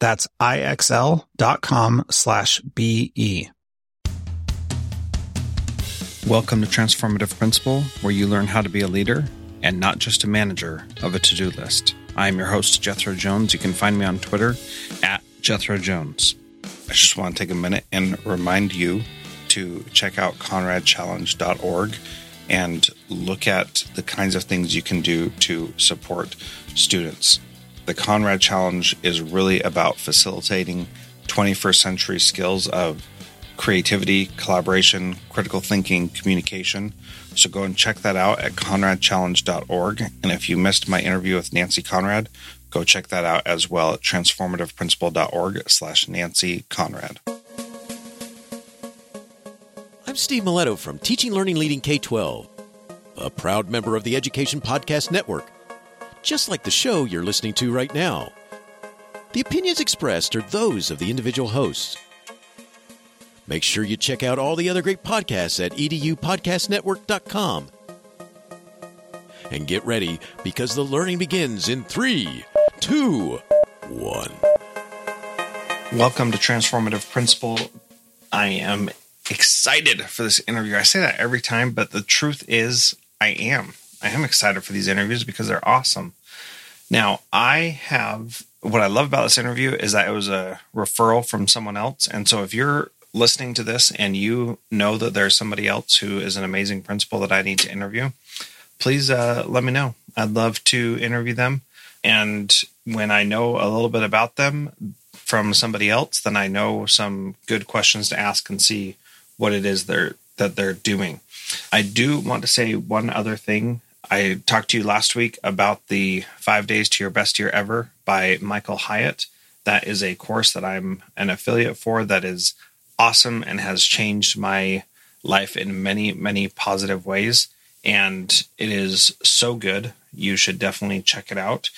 That's ixl.com slash BE. Welcome to Transformative Principal, where you learn how to be a leader and not just a manager of a to-do list. I am your host, Jethro Jones. You can find me on Twitter at Jethro Jones. I just want to take a minute and remind you to check out conradchallenge.org and look at the kinds of things you can do to support students the Conrad Challenge is really about facilitating 21st century skills of creativity, collaboration, critical thinking, communication. So go and check that out at conradchallenge.org. And if you missed my interview with Nancy Conrad, go check that out as well at transformativeprincipal.org slash Nancy Conrad. I'm Steve Miletto from Teaching, Learning, Leading K-12, a proud member of the Education Podcast Network just like the show you're listening to right now. The opinions expressed are those of the individual hosts. Make sure you check out all the other great podcasts at edupodcastnetwork.com. And get ready because the learning begins in three, two, one. Welcome to Transformative Principal. I am excited for this interview. I say that every time, but the truth is, I am. I am excited for these interviews because they're awesome. Now, I have what I love about this interview is that it was a referral from someone else. And so if you're listening to this and you know that there's somebody else who is an amazing principal that I need to interview, please uh, let me know. I'd love to interview them. And when I know a little bit about them from somebody else, then I know some good questions to ask and see what it is they're that they're doing. I do want to say one other thing I talked to you last week about the Five Days to Your Best Year Ever by Michael Hyatt. That is a course that I'm an affiliate for that is awesome and has changed my life in many, many positive ways. And it is so good. You should definitely check it out.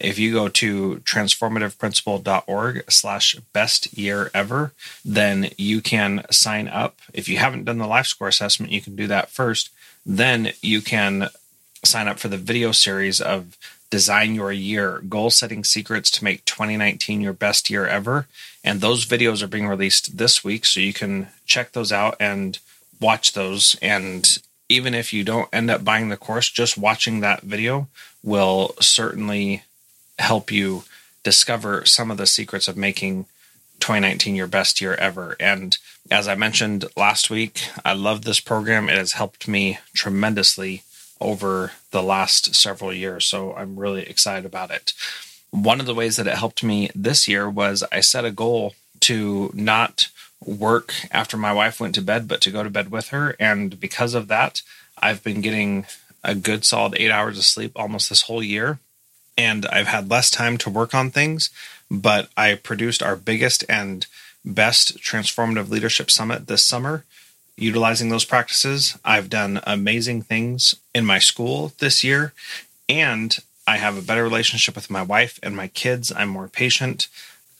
If you go to transformativeprincipal.org slash best year ever, then you can sign up. If you haven't done the life score assessment, you can do that first. Then you can sign up for the video series of Design Your Year Goal Setting Secrets to Make 2019 Your Best Year Ever. And those videos are being released this week, so you can check those out and watch those. And even if you don't end up buying the course, just watching that video will certainly help you discover some of the secrets of making 2019 your best year ever. And as I mentioned last week, I love this program. It has helped me tremendously over the last several years. So I'm really excited about it. One of the ways that it helped me this year was I set a goal to not work after my wife went to bed, but to go to bed with her. And because of that, I've been getting a good solid eight hours of sleep almost this whole year. And I've had less time to work on things, but I produced our biggest and best transformative leadership summit this summer utilizing those practices. I've done amazing things in my school this year, and I have a better relationship with my wife and my kids. I'm more patient.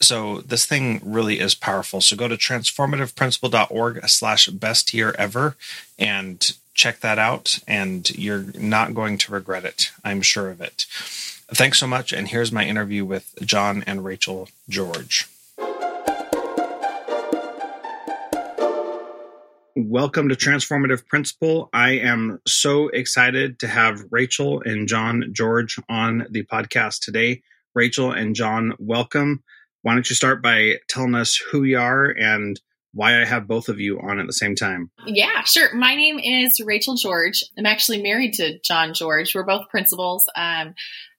So this thing really is powerful. So go to transformativeprincipal.org slash best year ever and check that out. And you're not going to regret it. I'm sure of it. Thanks so much. And here's my interview with John and Rachael George. Welcome to Transformative Principal. I am so excited to have Rachael and John George on the podcast today. Rachael and John, welcome. Why don't you start by telling us who you are and why I have both of you on at the same time? Yeah, sure. My name is Rachael George. I'm actually married to John George. We're both principals. Um,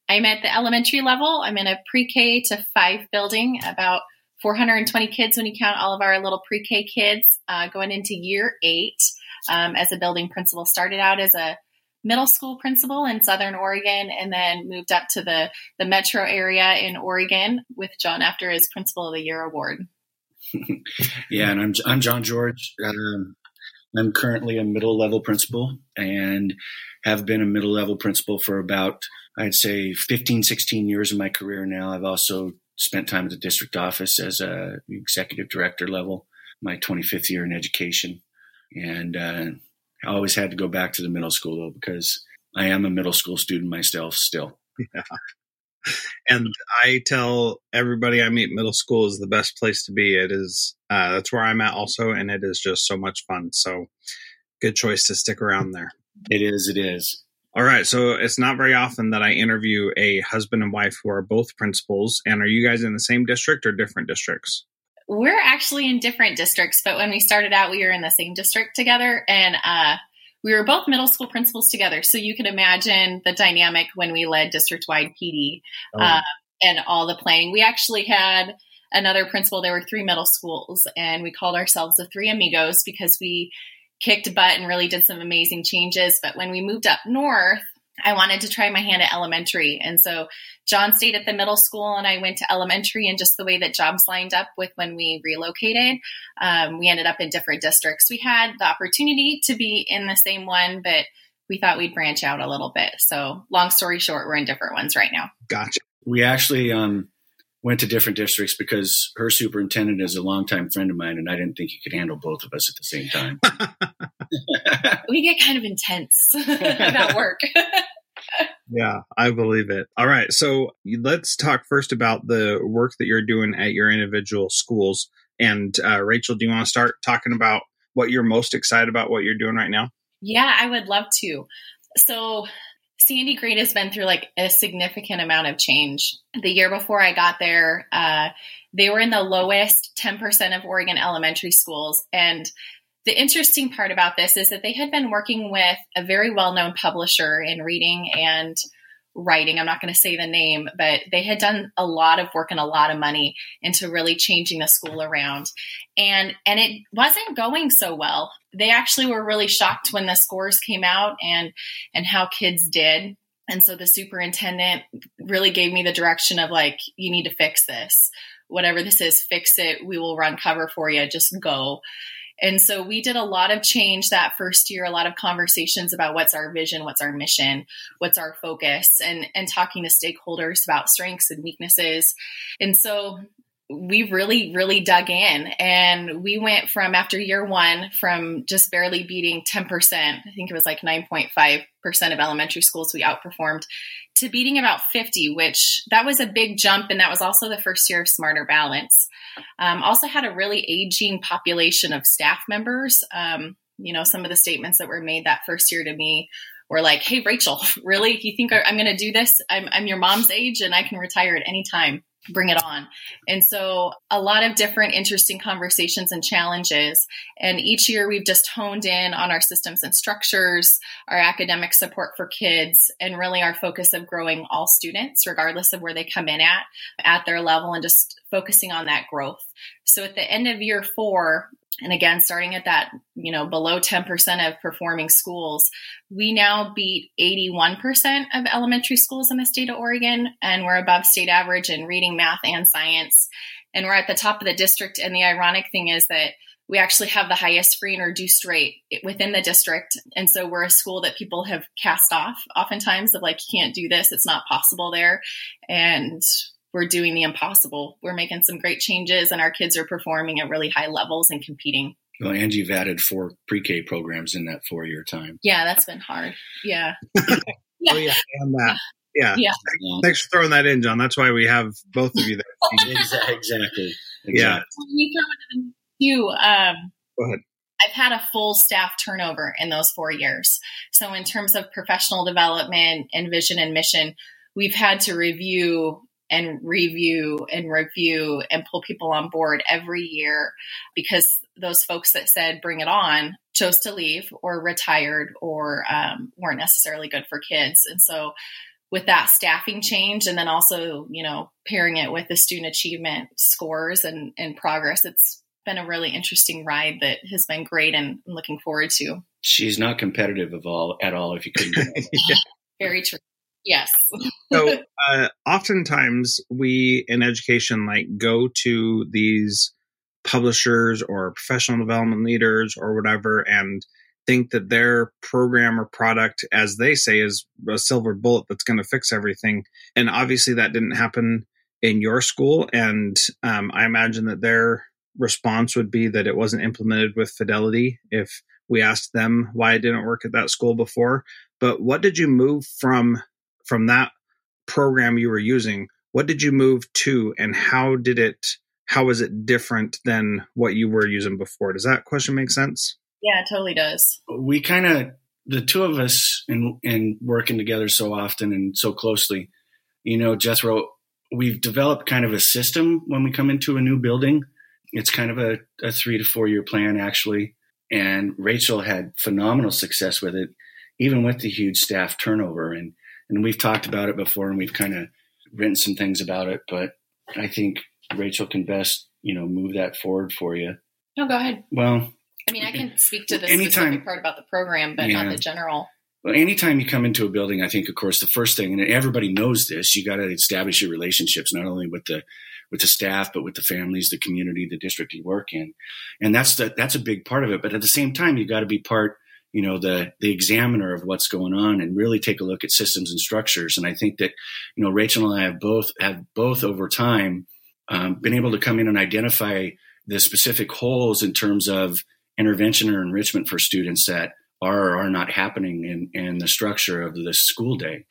I'm at the elementary level. I'm in a pre K to five building, about 420 kids when you count all of our little pre K kids, uh, going into year eight um, as a building principal. Started out as a middle school principal in Southern Oregon and then moved up to the, the metro area in Oregon with John after his Principal of the Year award. yeah, and I'm, I'm John George. Um, I'm currently a middle level principal and have been a middle level principal for about, I'd say, 15, 16 years of my career now. I've also spent time at the district office as a executive director level, my 25th year in education. And uh, I always had to go back to the middle school though because I am a middle school student myself still. Yeah. And I tell everybody I meet middle school is the best place to be. It is uh, that's where I'm at also, and it is just so much fun. So good choice to stick around there. It is. It is. All right. So it's not very often that I interview a husband and wife who are both principals. And are you guys in the same district or different districts? We're actually in different districts, but when we started out, we were in the same district together, and uh, we were both middle school principals together. So you can imagine the dynamic when we led district-wide PD oh. uh, and all the planning. We actually had another principal. There were three middle schools, and we called ourselves the Three Amigos because we kicked butt and really did some amazing changes. But when we moved up north, I wanted to try my hand at elementary. And so John stayed at the middle school and I went to elementary. And just the way that jobs lined up with when we relocated, um, we ended up in different districts. We had the opportunity to be in the same one, but we thought we'd branch out a little bit. So, long story short, we're in different ones right now. Gotcha. We actually um, went to different districts because her superintendent is a longtime friend of mine, and I didn't think he could handle both of us at the same time. we get kind of intense about work. yeah, I believe it. All right. So let's talk first about the work that you're doing at your individual schools. And uh, Rachael, do you want to start talking about what you're most excited about what you're doing right now? Yeah, I would love to. So Sandy Green has been through like a significant amount of change. The year before I got there, uh, they were in the lowest 10% of Oregon elementary schools. And the interesting part about this is that they had been working with a very well known publisher in reading and writing. I'm not going to say the name, but they had done a lot of work and a lot of money into really changing the school around. And and it wasn't going so well. They actually were really shocked when the scores came out and and how kids did. And so the superintendent really gave me the direction of like you need to fix this. Whatever this is, fix it. We will run cover for you. Just go. And so we did a lot of change that first year, a lot of conversations about what's our vision, what's our mission, what's our focus, and, and talking to stakeholders about strengths and weaknesses. And so we really, really dug in and we went from after year one from just barely beating 10%, I think it was like 9.5% of elementary schools we outperformed to beating about 50, which that was a big jump. And that was also the first year of Smarter Balance. Um, also had a really aging population of staff members. Um, you know, some of the statements that were made that first year to me were like, Hey, Rachael, really? You think I'm going to do this? I'm, I'm your mom's age and I can retire at any time bring it on. And so a lot of different interesting conversations and challenges. And each year we've just honed in on our systems and structures, our academic support for kids, and really our focus of growing all students, regardless of where they come in at, at their level and just focusing on that growth. So at the end of year four, and again starting at that you know below 10% of performing schools we now beat 81% of elementary schools in the state of oregon and we're above state average in reading math and science. And we're at the top of the district and the ironic thing is that we actually have the highest free and reduced rate within the district. And so we're a school that people have cast off oftentimes of like you can't do this. It's not possible there. And we're doing the impossible. We're making some great changes, and our kids are performing at really high levels and competing. Well, and you've added four pre-K programs in that four-year time. Yeah, that's been hard. Yeah. yeah. Oh yeah, and that. Yeah. Yeah. Thanks for throwing that in, John. That's why we have both of you there. exactly. exactly. Yeah. You throw in you. Um, Go ahead. I've had a full staff turnover in those four years. So, in terms of professional development and vision and mission, we've had to review and review and review and pull people on board every year because those folks that said bring it on chose to leave or retired or um, weren't necessarily good for kids. And so, with that staffing change and then also, you know, pairing it with the student achievement scores and, and progress, it's been a really interesting ride that has been great and I'm looking forward to. She's not competitive of all at all. If you couldn't, yeah. very true. Yes. So, uh, oftentimes we in education like go to these publishers or professional development leaders or whatever and think that their program or product, as they say, is a silver bullet that's going to fix everything. And obviously, that didn't happen in your school. And um, I imagine that their response would be that it wasn't implemented with fidelity if we asked them why it didn't work at that school before. But what did you move from from that program you were using? What did you move to, and how did it? How was it different than what you were using before? Does that question make sense? Yeah, it totally does. We kind of the two of us and and working together so often and so closely, you know, Jethro, we've developed kind of a system when we come into a new building. It's kind of a, a three to four year plan actually. And Rachael had phenomenal success with it, even with the huge staff turnover. And and we've talked about it before and we've kind of written some things about it, but I think Rachael can best, you know, move that forward for you. No, go ahead. Well, I mean, I can speak to the Anytime- specific part about the program, but Yeah. not the general. Well, anytime you come into a building, I think, of course, the first thing, and everybody knows this, you got to establish your relationships not only with the with the staff, but with the families, the community, the district you work in, and that's the, that's a big part of it. But at the same time, you got to be part, you know, the the examiner of what's going on, and really take a look at systems and structures. And I think that, you know, Rachael and I have both have both over time um, been able to come in and identify the specific holes in terms of intervention or enrichment for students that are or are not happening in, in the structure of the school day.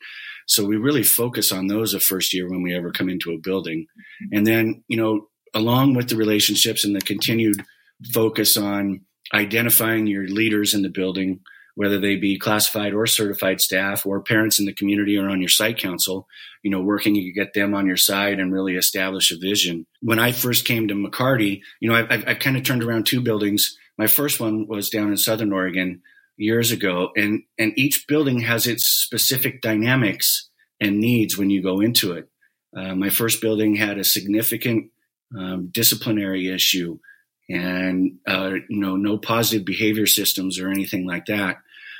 So we really focus on those the first year when we ever come into a building. And then, you know, along with the relationships and the continued focus on identifying your leaders in the building, whether they be classified or certified staff or parents in the community or on your site council, you know, working to get them on your side and really establish a vision. When I first came to McCarty, you know, I, I, I kind of turned around two buildings. My first one was down in Southern Oregon years ago, and and each building has its specific dynamics and needs when you go into it. Uh, my first building had a significant um, disciplinary issue, and uh, you know, no positive behavior systems or anything like that.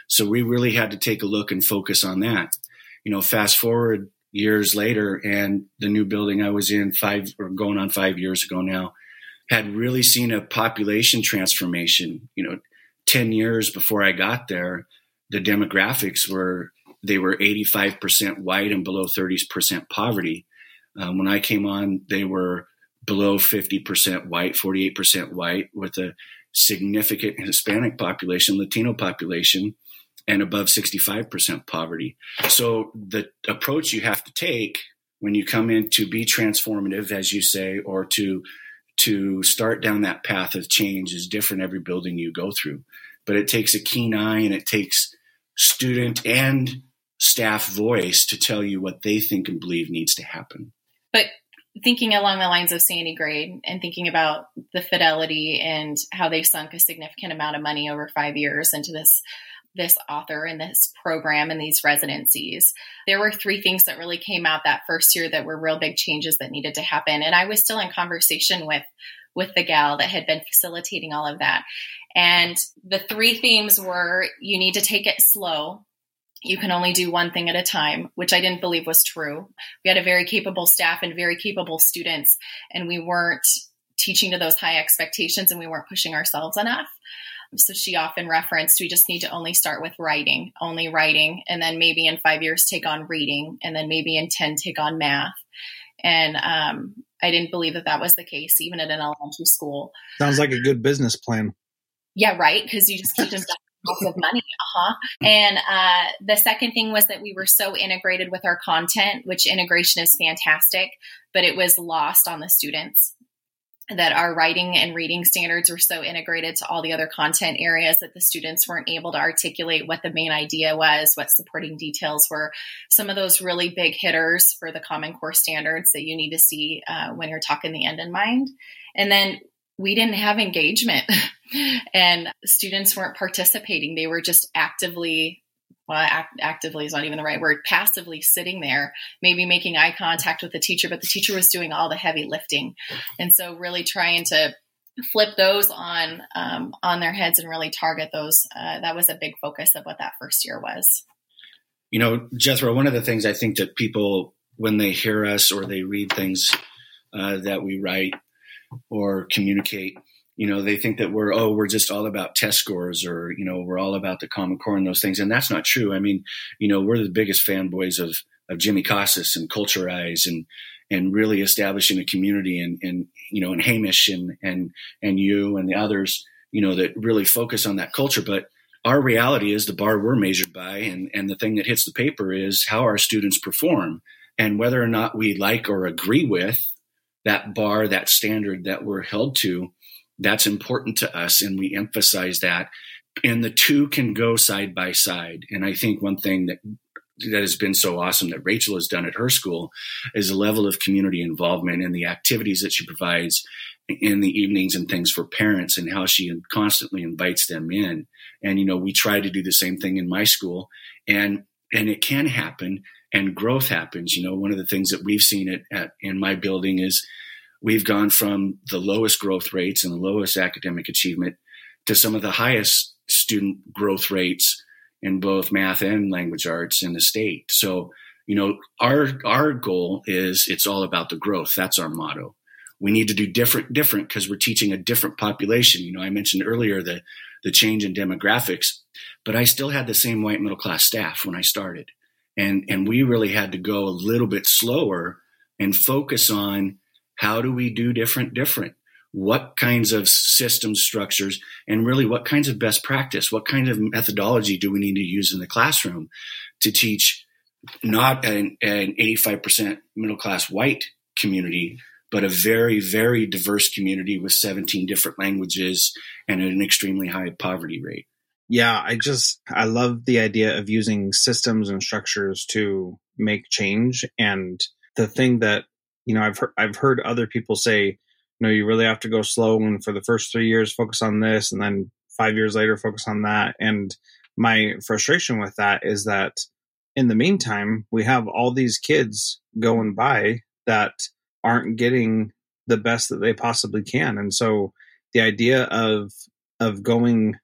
So we really had to take a look and focus on that. You know, fast forward years later, and the new building I was in five or going on five years ago now had really seen a population transformation. You know, 10 years before I got there, the demographics were they were 85% white and below 30% poverty. Um, when I came on, they were below 50% white, 48% white, with a significant Hispanic population, Latino population, and above 65% poverty. So the approach you have to take when you come in to be transformative, as you say, or to to start down that path of change is different every building you go through. But it takes a keen eye and it takes student and staff voice to tell you what they think and believe needs to happen. But thinking along the lines of Sandy Green and thinking about the fidelity and how they sunk a significant amount of money over five years into this this author and this program and these residencies. There were three things that really came out that first year that were real big changes that needed to happen. And I was still in conversation with with the gal that had been facilitating all of that. And the three themes were you need to take it slow. You can only do one thing at a time, which I didn't believe was true. We had a very capable staff and very capable students, and we weren't teaching to those high expectations and we weren't pushing ourselves enough. So she often referenced we just need to only start with writing, only writing, and then maybe in five years take on reading, and then maybe in 10 take on math. And um, I didn't believe that that was the case, even at an elementary school. Sounds like a good business plan. Yeah, right. Because you just keep them of money. Uh huh. And uh, the second thing was that we were so integrated with our content, which integration is fantastic, but it was lost on the students that our writing and reading standards were so integrated to all the other content areas that the students weren't able to articulate what the main idea was, what supporting details were. Some of those really big hitters for the Common Core standards that you need to see uh, when you're talking the end in mind. And then we didn't have engagement and students weren't participating. They were just actively well, act- actively is not even the right word, passively sitting there, maybe making eye contact with the teacher, but the teacher was doing all the heavy lifting. And so, really trying to flip those on um, on their heads and really target those. Uh, that was a big focus of what that first year was. You know, Jethro, one of the things I think that people, when they hear us or they read things uh, that we write or communicate, you know they think that we're oh we're just all about test scores or you know we're all about the common core and those things. And that's not true. I mean you know we're the biggest fanboys of of jimmy casas and culturize and and really establishing a community and and you know and hamish and and and you and the others you know that really focus on that culture. But our reality is the bar we're measured by and and the thing that hits the paper is how our students perform and whether or not we like or agree with that bar that standard that we're held to that's important to us, and we emphasize that. And the two can go side by side. And I think one thing that that has been so awesome that Rachael has done at her school is a level of community involvement and the activities that she provides in the evenings and things for parents and how she constantly invites them in. And, you know, we try to do the same thing in my school and, and it can happen and growth happens. You know, one of the things that we've seen it at, in my building is we've gone from the lowest growth rates and the lowest academic achievement to some of the highest student growth rates in both math and language arts in the state. So, you know, our our goal is it's all about the growth. That's our motto. We need to do different different because we're teaching a different population. You know, I mentioned earlier the the change in demographics, but I still had the same white middle class staff when I started. And and we really had to go a little bit slower and focus on how do we do different different? What kinds of system structures and really what kinds of best practice, what kind of methodology do we need to use in the classroom to teach not an, an 85% middle class white community, but a very, very diverse community with 17 different languages and an extremely high poverty rate. Yeah, I just, I love the idea of using systems and structures to make change. And the thing that you know, I've heard, I've heard other people say, you know, you really have to go slow and for the first three years focus on this, and then five years later focus on that. And my frustration with that is that in the meantime, we have all these kids going by that aren't getting the best that they possibly can, and so the idea of of going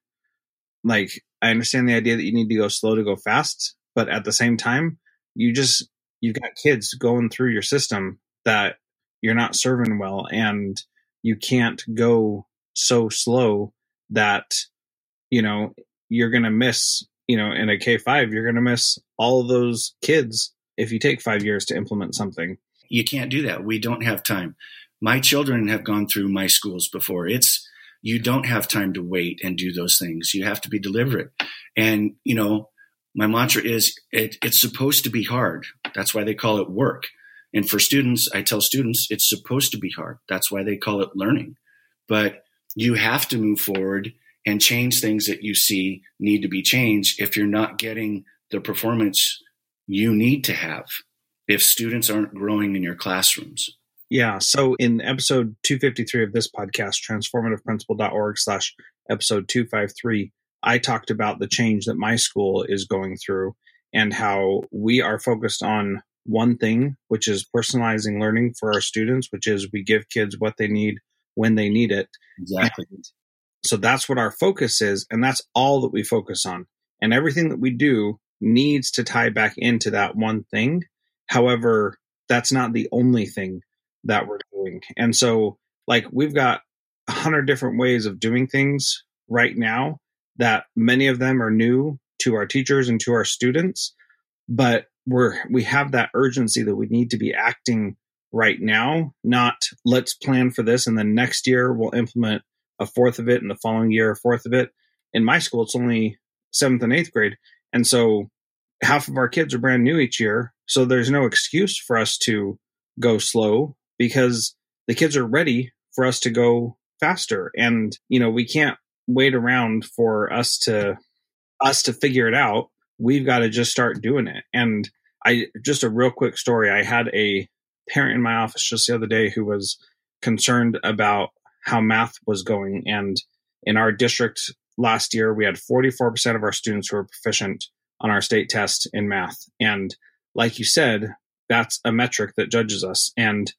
like I understand the idea that you need to go slow to go fast, but at the same time, you just you've got kids going through your system that you're not serving well and you can't go so slow that you know you're going to miss you know in a K5 you're going to miss all those kids if you take 5 years to implement something. You can't do that. We don't have time. My children have gone through my schools before. It's you don't have time to wait and do those things you have to be deliberate and you know my mantra is it, it's supposed to be hard that's why they call it work and for students, I tell students it's supposed to be hard. That's why they call it learning. But you have to move forward and change things that you see need to be changed if you're not getting the performance you need to have if students aren't growing in your classrooms. Yeah. So in episode 253 of this podcast, transformativeprincipal.org slash episode 253, I talked about the change that my school is going through and how we are focused on one thing, which is personalizing learning for our students, which is we give kids what they need when they need it. Exactly. And so that's what our focus is. And that's all that we focus on. And everything that we do needs to tie back into that one thing. However, that's not the only thing that we're doing. And so, like, we've got a hundred different ways of doing things right now that many of them are new to our teachers and to our students. But we're we have that urgency that we need to be acting right now, not let's plan for this and then next year we'll implement a fourth of it and the following year a fourth of it. In my school, it's only seventh and eighth grade. And so half of our kids are brand new each year. So there's no excuse for us to go slow because the kids are ready for us to go faster. And, you know, we can't wait around for us to us to figure it out. We've got to just start doing it. And I just a real quick story. I had a parent in my office just the other day who was concerned about how math was going. And in our district last year, we had 44% of our students who were proficient on our state test in math. And like you said, that's a metric that judges us. And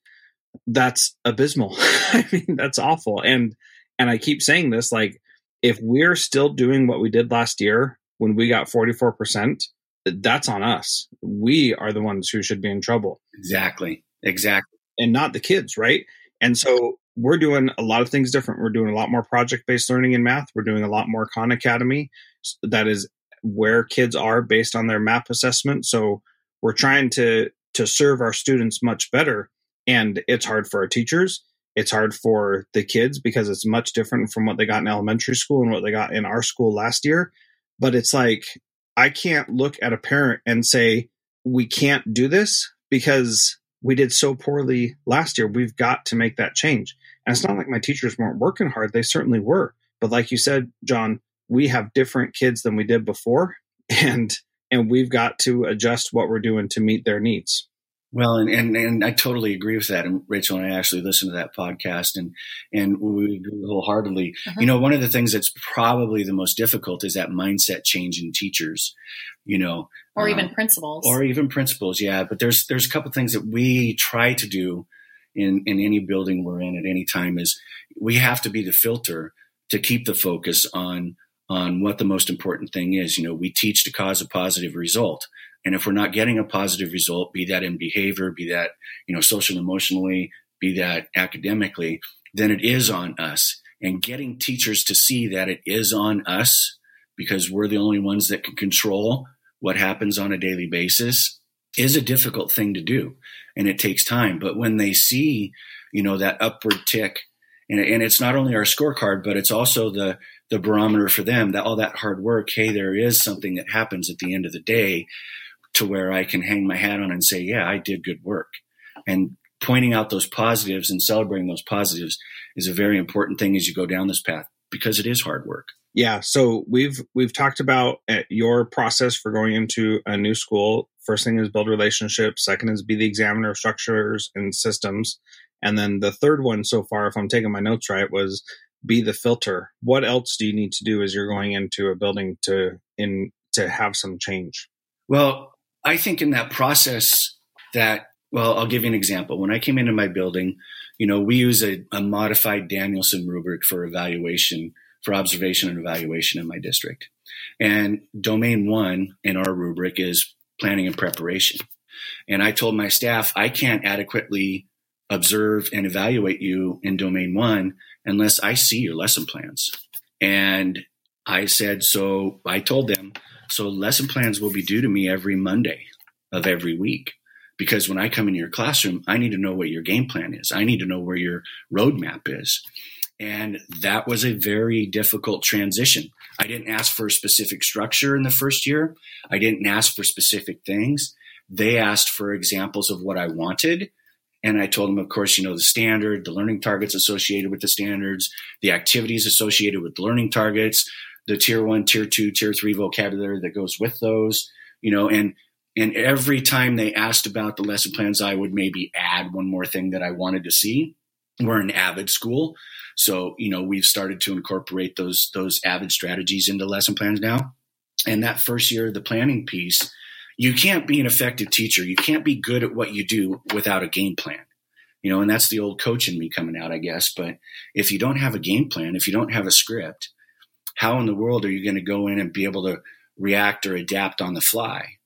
that's abysmal. I mean, that's awful. And and I keep saying this like if we're still doing what we did last year when we got 44%, that's on us. We are the ones who should be in trouble. Exactly. Exactly. And not the kids, right? And so we're doing a lot of things different. We're doing a lot more project based learning in math. We're doing a lot more Khan Academy. That is where kids are based on their map assessment. So we're trying to to serve our students much better. And it's hard for our teachers. It's hard for the kids because it's much different from what they got in elementary school and what they got in our school last year. But it's like I can't look at a parent and say, we can't do this because we did so poorly last year. We've got to make that change. And it's not like my teachers weren't working hard. They certainly were. But like you said, John, we have different kids than we did before. And and we've got to adjust what we're doing to meet their needs. Well, and, and, and I totally agree with that. And Rachael and I actually listened to that podcast and, and we agree wholeheartedly. Uh-huh. You know, one of the things that's probably the most difficult is that mindset change in teachers, you know, or even um, principals or even principals. Yeah. But there's, there's a couple things that we try to do in, in any building we're in at any time is we have to be the filter to keep the focus on, on what the most important thing is. You know, we teach to cause a positive result. And if we're not getting a positive result, be that in behavior, be that, you know, social emotionally, be that academically, then it is on us. And getting teachers to see that it is on us because we're the only ones that can control what happens on a daily basis is a difficult thing to do. And it takes time. But when they see, you know, that upward tick, and, and it's not only our scorecard, but it's also the, the barometer for them that all that hard work, hey, there is something that happens at the end of the day to where I can hang my hat on and say, yeah, I did good work. And pointing out those positives and celebrating those positives is a very important thing as you go down this path because it is hard work. Yeah, so we've we've talked about uh, your process for going into a new school. First thing is build relationships. Second is be the examiner of structures and systems. And then the third one so far, if I'm taking my notes right, was be the filter. What else do you need to do as you're going into a building to in to have some change? Well, I think in that process that, well, I'll give you an example. When I came into my building, you know, we use a, a modified Danielson rubric for evaluation, for observation and evaluation in my district. And domain one in our rubric is planning and preparation. And I told my staff, I can't adequately observe and evaluate you in domain one unless I see your lesson plans. And I said, so I told them, so lesson plans will be due to me every Monday of every week. Because when I come in your classroom, I need to know what your game plan is. I need to know where your roadmap is. And that was a very difficult transition. I didn't ask for a specific structure in the first year. I didn't ask for specific things. They asked for examples of what I wanted. And I told them, of course, you know, the standard, the learning targets associated with the standards, the activities associated with learning targets, the tier one, tier two, tier three vocabulary that goes with those, you know, and and every time they asked about the lesson plans, I would maybe add one more thing that I wanted to see. We're an avid school. So, you know, we've started to incorporate those those avid strategies into lesson plans now. And that first year, of the planning piece, you can't be an effective teacher. You can't be good at what you do without a game plan. You know, and that's the old coach in me coming out, I guess. But if you don't have a game plan, if you don't have a script, how in the world are you going to go in and be able to react or adapt on the fly?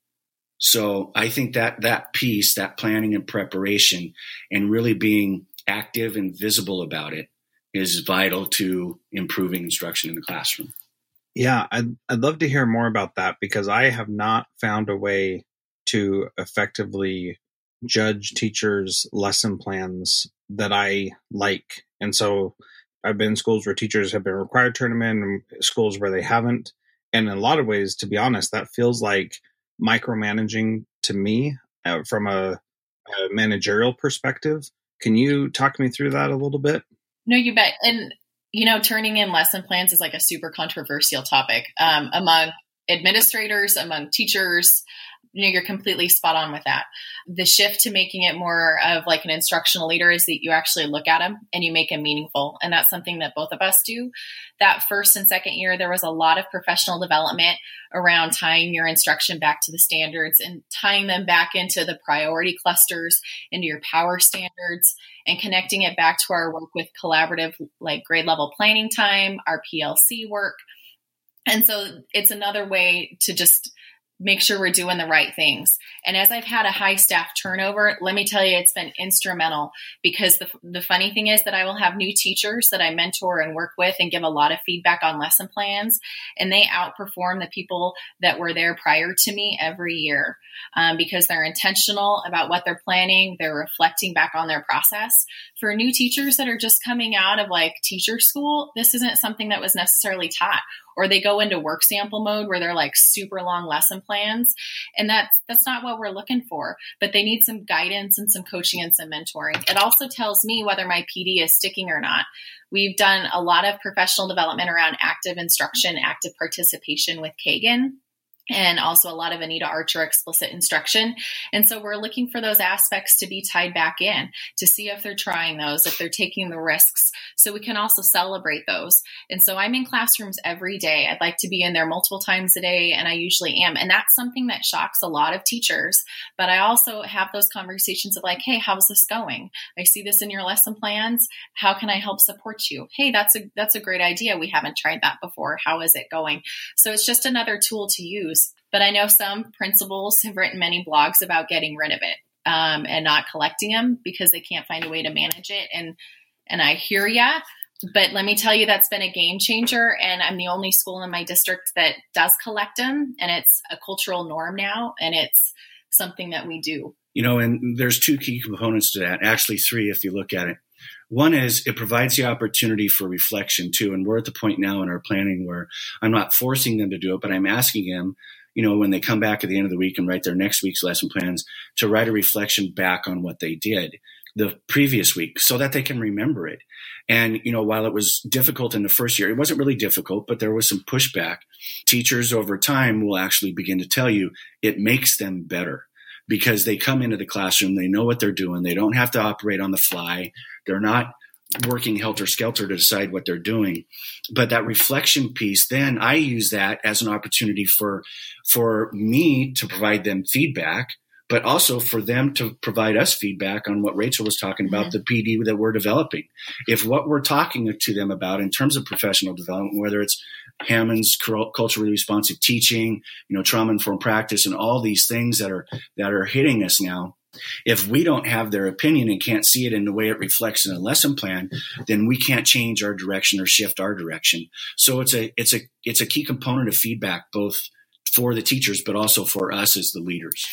So I think that that piece, that planning and preparation, and really being active and visible about it is vital to improving instruction in the classroom. Yeah, I'd, I'd love to hear more about that because I have not found a way to effectively judge teachers' lesson plans that I like. And so I've been in schools where teachers have been required to turn them in, and schools where they haven't. And in a lot of ways, to be honest, that feels like micromanaging to me uh, from a, a managerial perspective. Can you talk me through that a little bit? No, you bet. And you know, turning in lesson plans is like a super controversial topic um, among administrators, among teachers, you're completely spot on with that. The shift to making it more of like an instructional leader is that you actually look at them and you make them meaningful. And that's something that both of us do. That first and second year, there was a lot of professional development around tying your instruction back to the standards and tying them back into the priority clusters, into your power standards, and connecting it back to our work with collaborative, like grade level planning time, our PLC work. And so it's another way to just make sure we're doing the right things. And as I've had a high staff turnover, let me tell you, it's been instrumental because the, the funny thing is that I will have new teachers that I mentor and work with and give a lot of feedback on lesson plans, and they outperform the people that were there prior to me every year um, because they're intentional about what they're planning. They're reflecting back on their process. For new teachers that are just coming out of like teacher school, this isn't something that was necessarily taught or they go into work sample mode where they're like super long lesson plans and that's that's not what we're looking for but they need some guidance and some coaching and some mentoring. It also tells me whether my pd is sticking or not. We've done a lot of professional development around active instruction active participation with kagan and also a lot of Anita Archer explicit instruction. And so we're looking for those aspects to be tied back in to see if they're trying those, if they're taking the risks, so we can also celebrate those. And so I'm in classrooms every day. I'd like to be in there multiple times a day, and I usually am. And that's something that shocks a lot of teachers. But I also have those conversations of like, hey, how's this going? I see this in your lesson plans. How can I help support you? Hey, that's a that's a great idea. We haven't tried that before. How is it going? So it's just another tool to use but I know some principals have written many blogs about getting rid of it um, and not collecting them because they can't find a way to manage it. And and I hear ya, but let me tell you, that's been a game changer. And I'm the only school in my district that does collect them, and it's a cultural norm now, and it's something that we do. You know, and there's two key components to that. Actually, three if you look at it. One is it provides the opportunity for reflection too. And we're at the point now in our planning where I'm not forcing them to do it, but I'm asking them you know, when they come back at the end of the week and write their next week's lesson plans, to write a reflection back on what they did the previous week so that they can remember it. And, you know, while it was difficult in the first year, it wasn't really difficult, but there was some pushback. Teachers over time will actually begin to tell you it makes them better because they come into the classroom, they know what they're doing, they don't have to operate on the fly, they're not working helter skelter to decide what they're doing. But that reflection piece, then I use that as an opportunity for for me to provide them feedback, but also for them to provide us feedback on what Rachael was talking about, mm-hmm. the PD that we're developing. If what we're talking to them about in terms of professional development, whether it's Hammond's culturally responsive teaching, you know, trauma informed practice, and all these things that are that are hitting us now, if we don't have their opinion and can't see it in the way it reflects in a lesson plan, then we can't change our direction or shift our direction. So it's a it's a it's a key component of feedback both for the teachers but also for us as the leaders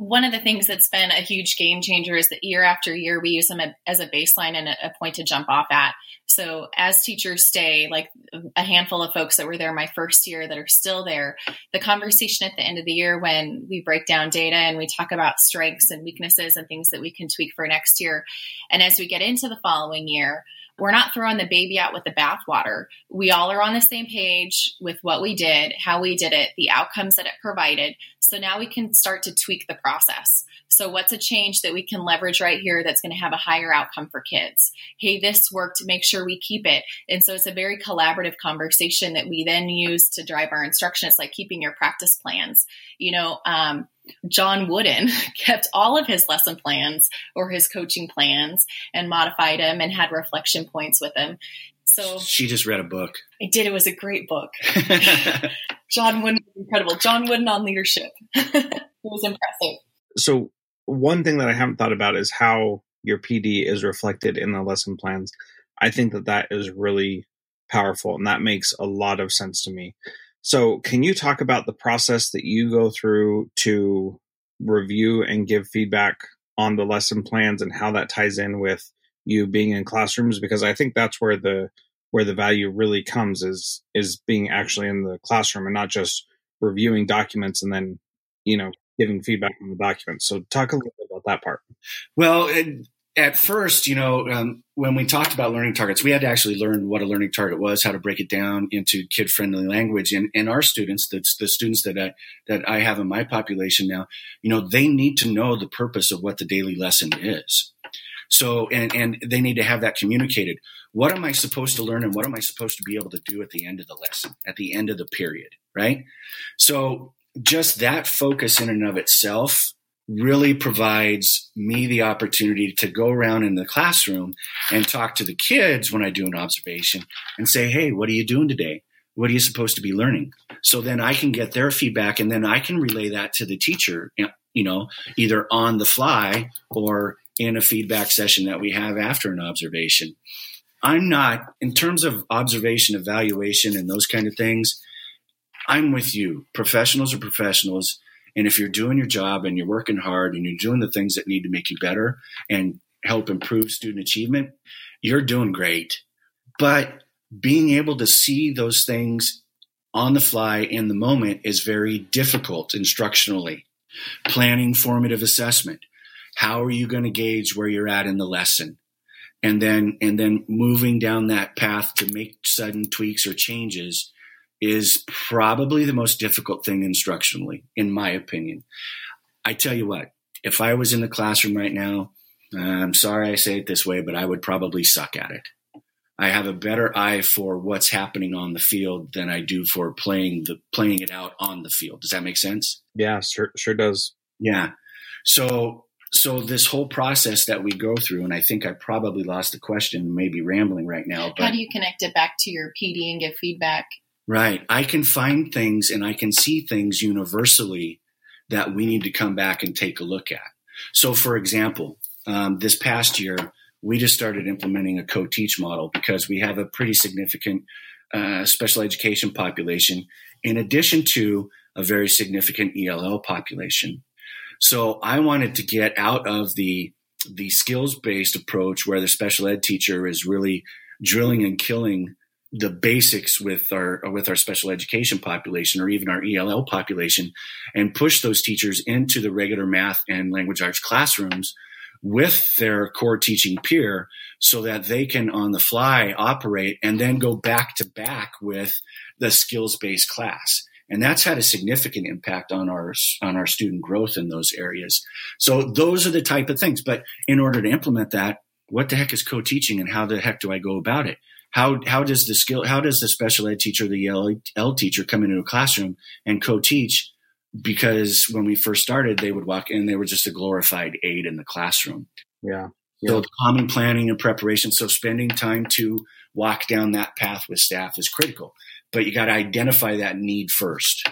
one of the things that's been a huge game changer is that year after year we use them as a baseline and a point to jump off at. So as teachers stay, like a handful of folks that were there my first year that are still there, the conversation at the end of the year when we break down data and we talk about strengths and weaknesses and things that we can tweak for next year. And as we get into the following year, we're not throwing the baby out with the bathwater. We all are on the same page with what we did, how we did it, the outcomes that it provided. So now we can start to tweak the process. So, what's a change that we can leverage right here that's going to have a higher outcome for kids? Hey, this worked, make sure we keep it. And so, it's a very collaborative conversation that we then use to drive our instruction. It's like keeping your practice plans. You know, um, John Wooden kept all of his lesson plans or his coaching plans and modified them and had reflection points with them. So she just read a book. I did. It was a great book. John Wooden, incredible. John Wooden on leadership. it was impressive. So one thing that I haven't thought about is how your PD is reflected in the lesson plans. I think that that is really powerful and that makes a lot of sense to me. So, can you talk about the process that you go through to review and give feedback on the lesson plans and how that ties in with you being in classrooms because I think that's where the where the value really comes is is being actually in the classroom and not just reviewing documents and then you know giving feedback on the documents. So talk a little bit about that part. Well, at first, you know, um, when we talked about learning targets, we had to actually learn what a learning target was, how to break it down into kid-friendly language. And, and our students, that's the students that I, that I have in my population now, you know, they need to know the purpose of what the daily lesson is. So, and, and they need to have that communicated. What am I supposed to learn and what am I supposed to be able to do at the end of the lesson, at the end of the period, right? So just that focus in and of itself really provides me the opportunity to go around in the classroom and talk to the kids when I do an observation and say, Hey, what are you doing today? What are you supposed to be learning? So then I can get their feedback and then I can relay that to the teacher, you know, either on the fly or in a feedback session that we have after an observation. I'm not, in terms of observation, evaluation, and those kind of things, I'm with you. Professionals are professionals. And if you're doing your job and you're working hard and you're doing the things that need to make you better and help improve student achievement, you're doing great. But being able to see those things on the fly in the moment is very difficult instructionally. Planning formative assessment. How are you going to gauge where you're at in the lesson? And then, and then moving down that path to make sudden tweaks or changes is probably the most difficult thing instructionally, in my opinion. I tell you what, if I was in the classroom right now, I'm sorry I say it this way, but I would probably suck at it. I have a better eye for what's happening on the field than I do for playing the playing it out on the field. Does that make sense? Yeah, sure, sure does. Yeah. So so this whole process that we go through, and I think I probably lost the question, maybe rambling right now. But How do you connect it back to your PD and give feedback? Right. I can find things and I can see things universally that we need to come back and take a look at. So, for example, um, this past year, we just started implementing a co teach model because we have a pretty significant uh, special education population, in addition to a very significant ELL population. So I wanted to get out of the the skills based approach where the special ed teacher is really drilling and killing the basics with our with our special education population or even our ELL population and push those teachers into the regular math and language arts classrooms with their core teaching peer so that they can on the fly operate and then go back to back with the skills based class. And that's had a significant impact on our on our student growth in those areas. So those are the type of things. But in order to implement that what the heck is co-teaching and how the heck do i go about it how how does the skill how does the special ed teacher the EL teacher come into a classroom and co-teach because when we first started they would walk in they were just a glorified aide in the classroom yeah, yeah. so common planning and preparation so spending time to walk down that path with staff is critical but you got to identify that need first.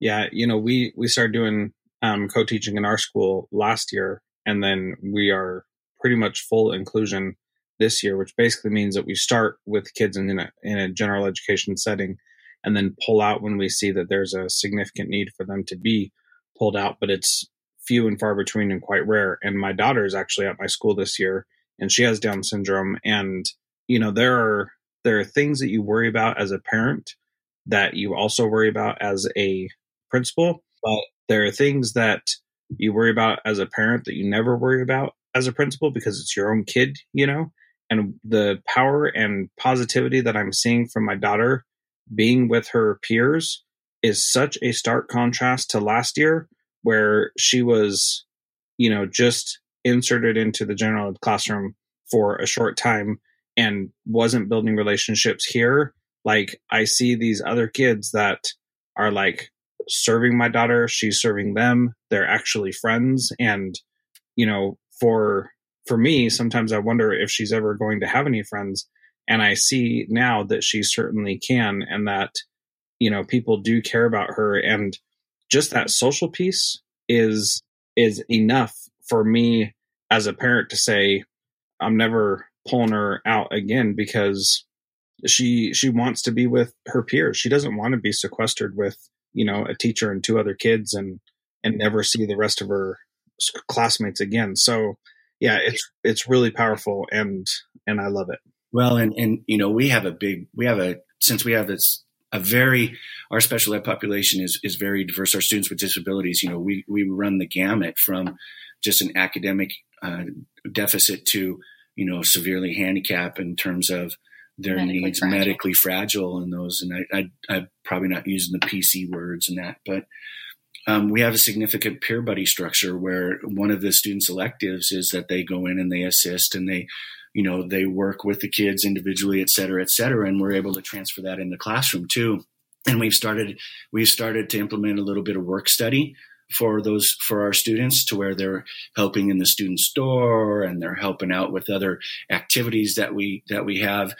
Yeah, you know, we we started doing um, co-teaching in our school last year, and then we are pretty much full inclusion this year, which basically means that we start with kids in a, in a general education setting, and then pull out when we see that there's a significant need for them to be pulled out, but it's few and far between and quite rare. And my daughter is actually at my school this year, and she has Down syndrome, and you know there are there are things that you worry about as a parent that you also worry about as a principal, but there are things that you worry about as a parent that you never worry about as a principal because it's your own kid, you know? And the power and positivity that I'm seeing from my daughter being with her peers is such a stark contrast to last year where she was, you know, just inserted into the general classroom for a short time and wasn't building relationships here. Like I see these other kids that are like serving my daughter, she's serving them, they're actually friends and you know, for for me, sometimes I wonder if she's ever going to have any friends and I see now that she certainly can and that you know, people do care about her and just that social piece is is enough for me as a parent to say I'm never pulling her out again because she she wants to be with her peers. She doesn't want to be sequestered with you know a teacher and two other kids and and never see the rest of her classmates again. So yeah, it's it's really powerful and and I love it. Well, and and you know we have a big we have a since we have this a very our special ed population is is very diverse. Our students with disabilities, you know, we we run the gamut from just an academic uh, deficit to you know severely handicapped in terms of their medically needs, fragile. medically fragile, and those. And I, I I'm probably not using the PC words and that, but um, we have a significant peer buddy structure where one of the students' electives is that they go in and they assist and they, you know, they work with the kids individually, et cetera, et cetera, and we're able to transfer that in the classroom too. And we've started we've started to implement a little bit of work study for those for our students to where they're helping in the student store and they're helping out with other activities that we that we have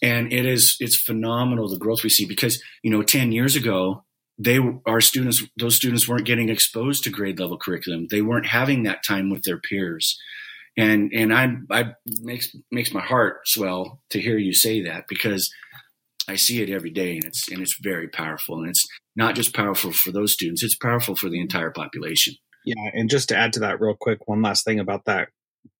and it is it's phenomenal the growth we see because you know 10 years ago they our students those students weren't getting exposed to grade level curriculum. They weren't having that time with their peers. And and i i makes makes my heart swell to hear you say that because i see it every day and it's and it's very powerful. And it's not just powerful for those students it's powerful for the entire population. Yeah and just to add to that real quick one last thing about that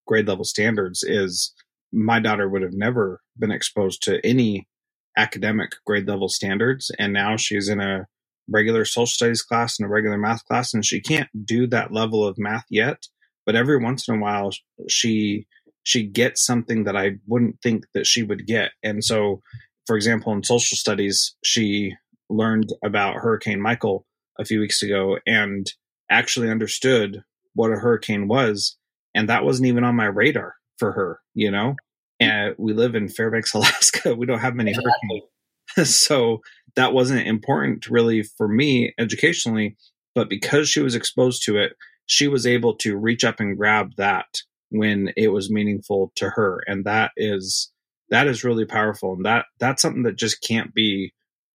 grade level standards is my daughter would have never been exposed to any academic grade level standards and now she's in a regular social studies class and a regular math class, and she can't do that level of math yet. But every once in a while, she she gets something that I wouldn't think that she would get. And so, for example, in social studies, she learned about Hurricane Michael a few weeks ago and actually understood what a hurricane was, and that wasn't even on my radar for her. You know, mm. and we live in Fairbanks, Alaska. We don't have many hurricanes. so that wasn't important really for me educationally, but because she was exposed to it, she was able to reach up and grab that when it was meaningful to her. And that is that is really powerful. And that that's something that just can't be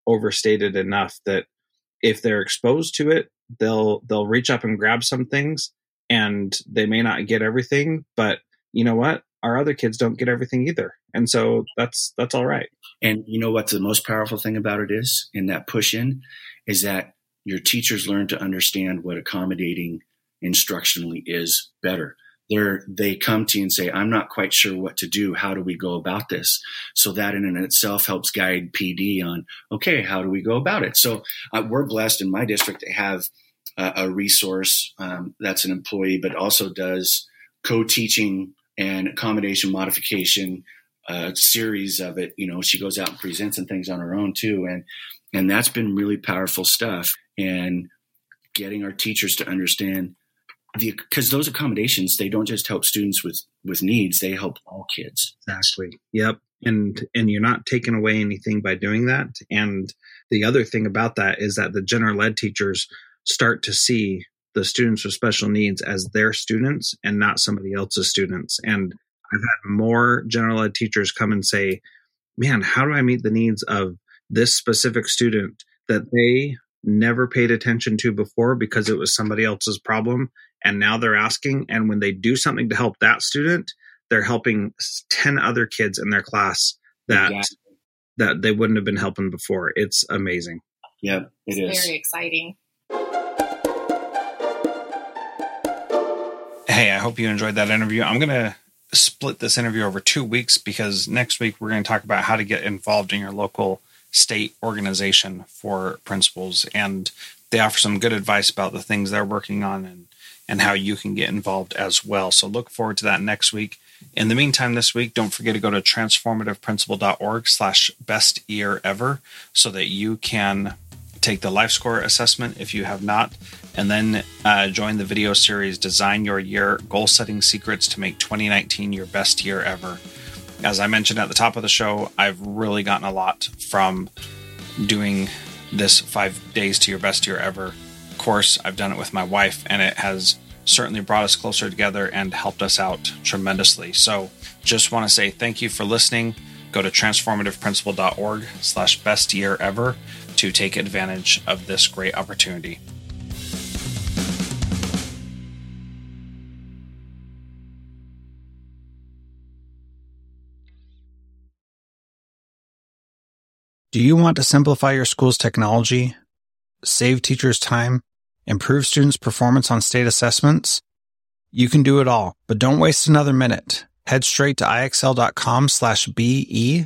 overstated enough that if they're exposed to it, they'll they'll reach up and grab some things and they may not get everything, but you know what? Our other kids don't get everything either. And so that's that's all right. And you know what the most powerful thing about it is in that push in is that your teachers learn to understand what accommodating instructionally is better. They're, they come to you and say, I'm not quite sure what to do. How do we go about this? So that in and itself helps guide PD on, okay, how do we go about it? So uh, we're blessed in my district to have a, a resource um, that's an employee, but also does co-teaching and accommodation modification a series of it. You know, she goes out and presents and things on her own too, and and that's been really powerful stuff. And getting our teachers to understand the because those accommodations they don't just help students with with needs; they help all kids. Exactly. Yep. And and you're not taking away anything by doing that. And the other thing about that is that the general ed teachers start to see the students with special needs as their students and not somebody else's students. And I've had more general ed teachers come and say, man, how do I meet the needs of this specific student that they never paid attention to before because it was somebody else's problem? And now they're asking. And when they do something to help that student, they're helping 10 other kids in their class that exactly. that they wouldn't have been helping before. It's amazing. Yeah, it it's is. Very exciting. Hey, I hope you enjoyed that interview. I'm going to split this interview over two weeks because next week we're going to talk about how to get involved in your local state organization for principals. And they offer some good advice about the things they're working on and and how you can get involved as well. So look forward to that next week. In the meantime this week don't forget to go to transformativeprincipal.org slash best year ever so that you can take the life score assessment if you have not and then uh, join the video series Design Your Year Goal Setting Secrets to Make 2019 Your Best Year Ever. As I mentioned at the top of the show, I've really gotten a lot from doing this five days to your best year ever course. I've done it with my wife, and it has certainly brought us closer together and helped us out tremendously. So just want to say thank you for listening. Go to transformativeprincipal.org slash best year ever to take advantage of this great opportunity. Do you want to simplify your school's technology, save teachers time, improve students' performance on state assessments, You can do it all, but don't waste another minute. Head straight to ixl.com slash BE